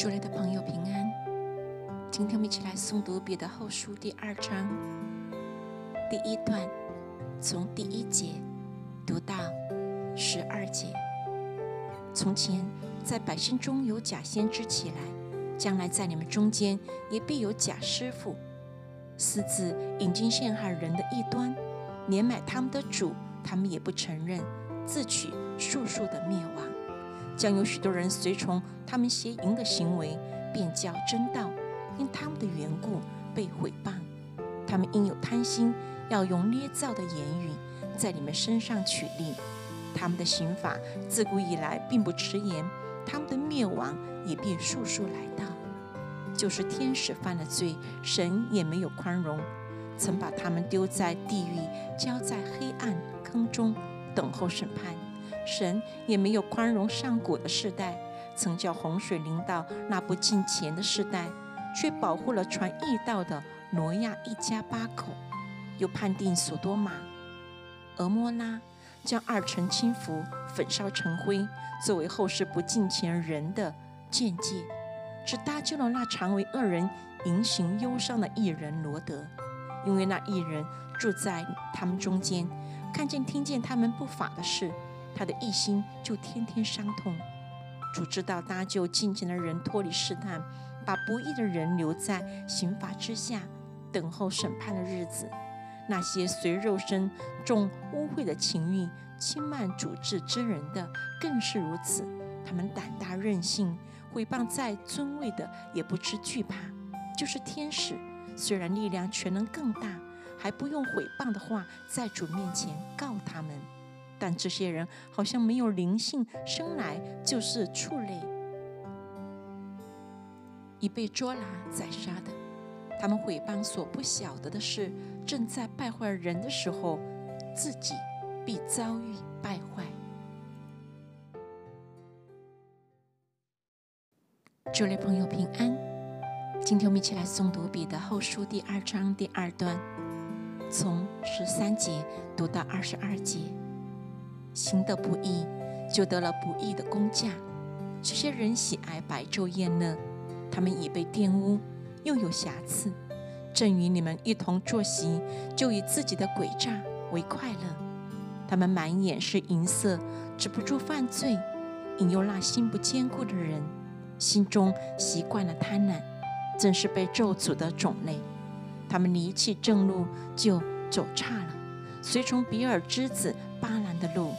主内的朋友平安，今天我们一起来诵读彼得后书第二章第一段，从第一节读到十二节。从前在百姓中有假先知起来，将来在你们中间也必有假师傅，私自引进陷害人的异端，连买他们的主，他们也不承认，自取速速的灭亡。将有许多人随从他们邪淫的行为，便叫真道因他们的缘故被毁谤。他们因有贪心，要用捏造的言语在你们身上取利。他们的刑法自古以来并不迟延，他们的灭亡也必速速来到。就是天使犯了罪，神也没有宽容，曾把他们丢在地狱，交在黑暗坑中，等候审判。神也没有宽容上古的世代，曾叫洪水临到那不敬虔的世代，却保护了传义道的挪亚一家八口，又判定索多玛、俄摩拉，将二城倾覆，焚烧成灰，作为后世不敬虔人的见解，只搭救了那常为恶人淫行忧伤的艺人罗德，因为那艺人住在他们中间，看见听见他们不法的事。他的一心就天天伤痛。主知道搭救敬虔的人脱离试探，把不义的人留在刑罚之下，等候审判的日子。那些随肉身重污秽的情欲、轻慢主治之人的，更是如此。他们胆大任性，毁谤在尊位的，也不知惧怕。就是天使，虽然力量全能更大，还不用毁谤的话，在主面前告他们。但这些人好像没有灵性，生来就是畜类，已被捉拿宰杀的。他们毁谤所不晓得的事，正在败坏人的时候，自己必遭遇败坏。诸位朋友平安，今天我们一起来诵读彼得后书第二章第二段，从十三节读到二十二节。行的不义，就得了不义的工价。这些人喜爱白昼宴乐，他们已被玷污，又有瑕疵。正与你们一同坐席，就以自己的诡诈为快乐。他们满眼是银色，止不住犯罪，引诱那心不坚固的人，心中习惯了贪婪，正是被咒诅的种类。他们离弃正路，就走差了，随从比尔之子。巴兰的路，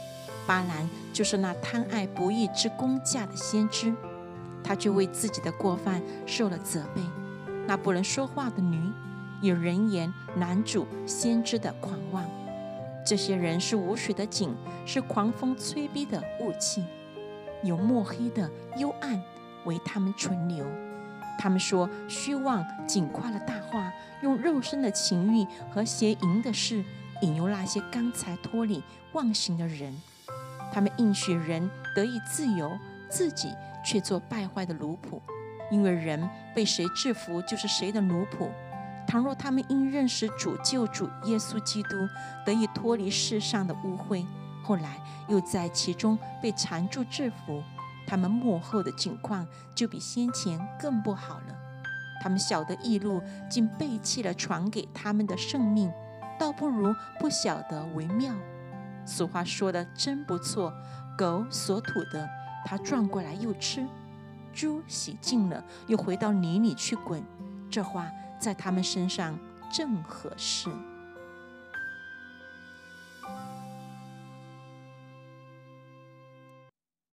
巴兰就是那贪爱不义之工价的先知，他就为自己的过犯受了责备。那不能说话的女，有人言男主先知的狂妄。这些人是无水的井，是狂风吹逼的雾气，有墨黑的幽暗为他们存留。他们说虚妄，仅夸了大话，用肉身的情欲和邪淫的事。引诱那些刚才脱离妄行的人，他们应许人得以自由，自己却做败坏的奴仆。因为人被谁制服，就是谁的奴仆。倘若他们因认识主救主耶稣基督，得以脱离世上的污秽，后来又在其中被缠住制服，他们幕后的境况就比先前更不好了。他们晓得异路，竟背弃了传给他们的圣命。倒不如不晓得为妙。俗话说的真不错，狗所吐的，它转过来又吃；猪洗净了，又回到泥里去滚。这话在他们身上正合适。